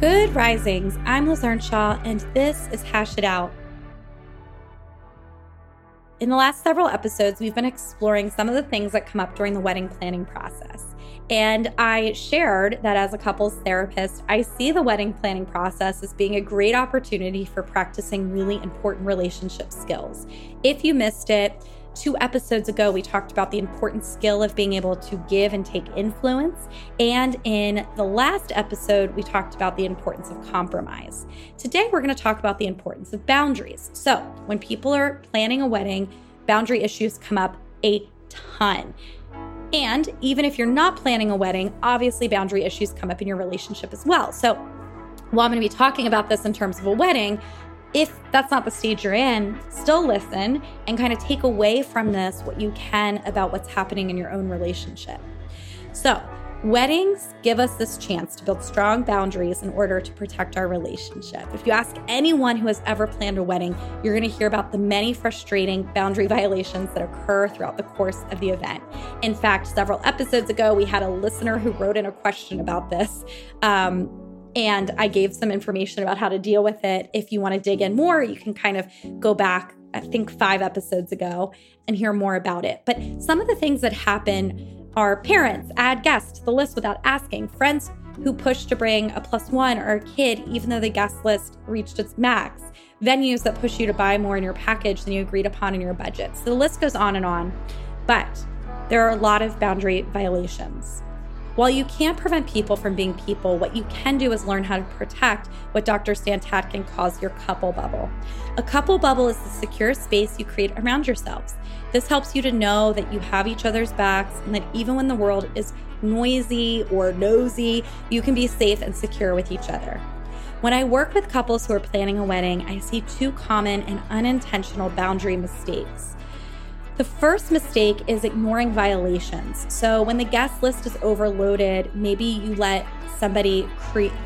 Good risings. I'm Liz Earnshaw, and this is Hash It Out. In the last several episodes, we've been exploring some of the things that come up during the wedding planning process. And I shared that as a couples therapist, I see the wedding planning process as being a great opportunity for practicing really important relationship skills. If you missed it, Two episodes ago, we talked about the important skill of being able to give and take influence. And in the last episode, we talked about the importance of compromise. Today, we're going to talk about the importance of boundaries. So, when people are planning a wedding, boundary issues come up a ton. And even if you're not planning a wedding, obviously boundary issues come up in your relationship as well. So, while I'm going to be talking about this in terms of a wedding, if that's not the stage you're in, still listen and kind of take away from this what you can about what's happening in your own relationship. So, weddings give us this chance to build strong boundaries in order to protect our relationship. If you ask anyone who has ever planned a wedding, you're going to hear about the many frustrating boundary violations that occur throughout the course of the event. In fact, several episodes ago, we had a listener who wrote in a question about this. Um, and I gave some information about how to deal with it. If you want to dig in more, you can kind of go back, I think, five episodes ago and hear more about it. But some of the things that happen are parents add guests to the list without asking, friends who push to bring a plus one or a kid, even though the guest list reached its max, venues that push you to buy more in your package than you agreed upon in your budget. So the list goes on and on. But there are a lot of boundary violations. While you can't prevent people from being people, what you can do is learn how to protect what Dr. Stan Tatkin calls your couple bubble. A couple bubble is the secure space you create around yourselves. This helps you to know that you have each other's backs and that even when the world is noisy or nosy, you can be safe and secure with each other. When I work with couples who are planning a wedding, I see two common and unintentional boundary mistakes. The first mistake is ignoring violations. So when the guest list is overloaded, maybe you let somebody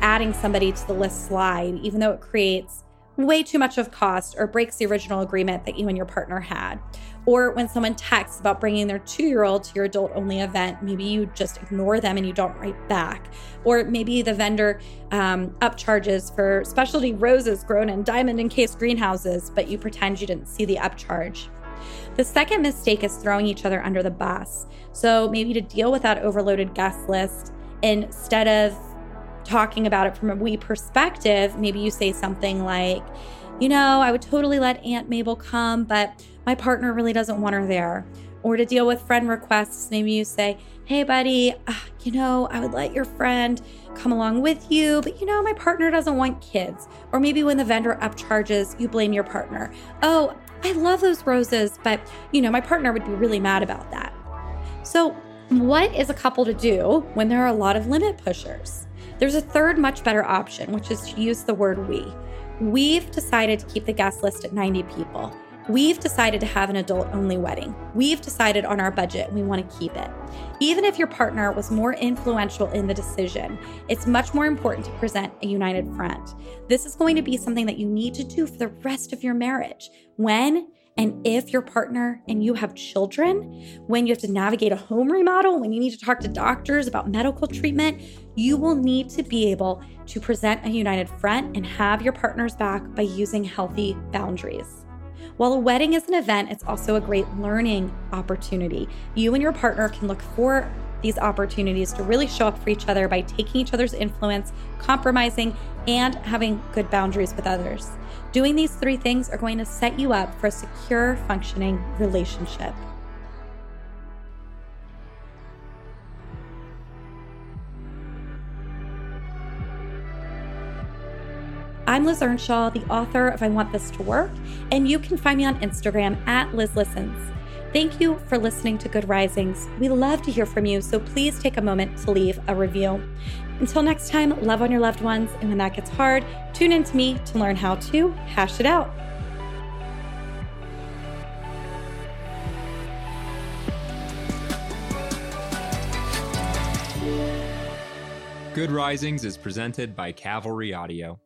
adding somebody to the list slide, even though it creates way too much of cost or breaks the original agreement that you and your partner had. Or when someone texts about bringing their two year old to your adult only event, maybe you just ignore them and you don't write back. Or maybe the vendor um, upcharges for specialty roses grown in diamond encased greenhouses, but you pretend you didn't see the upcharge. The second mistake is throwing each other under the bus. So maybe to deal with that overloaded guest list, instead of talking about it from a we perspective, maybe you say something like, you know, I would totally let Aunt Mabel come, but my partner really doesn't want her there. Or to deal with friend requests, maybe you say, hey, buddy, uh, you know, I would let your friend come along with you, but you know, my partner doesn't want kids. Or maybe when the vendor upcharges, you blame your partner. Oh, I love those roses, but you know, my partner would be really mad about that. So, what is a couple to do when there are a lot of limit pushers? There's a third, much better option, which is to use the word we. We've decided to keep the guest list at 90 people. We've decided to have an adult only wedding. We've decided on our budget we want to keep it. Even if your partner was more influential in the decision, it's much more important to present a united front. This is going to be something that you need to do for the rest of your marriage. When and if your partner and you have children, when you have to navigate a home remodel, when you need to talk to doctors about medical treatment, you will need to be able to present a united front and have your partner's back by using healthy boundaries. While a wedding is an event, it's also a great learning opportunity. You and your partner can look for these opportunities to really show up for each other by taking each other's influence, compromising, and having good boundaries with others. Doing these three things are going to set you up for a secure, functioning relationship. I'm Liz Earnshaw, the author of I Want This to Work, and you can find me on Instagram at Liz Listens. Thank you for listening to Good Risings. We love to hear from you, so please take a moment to leave a review. Until next time, love on your loved ones, and when that gets hard, tune in to me to learn how to hash it out. Good Risings is presented by Cavalry Audio.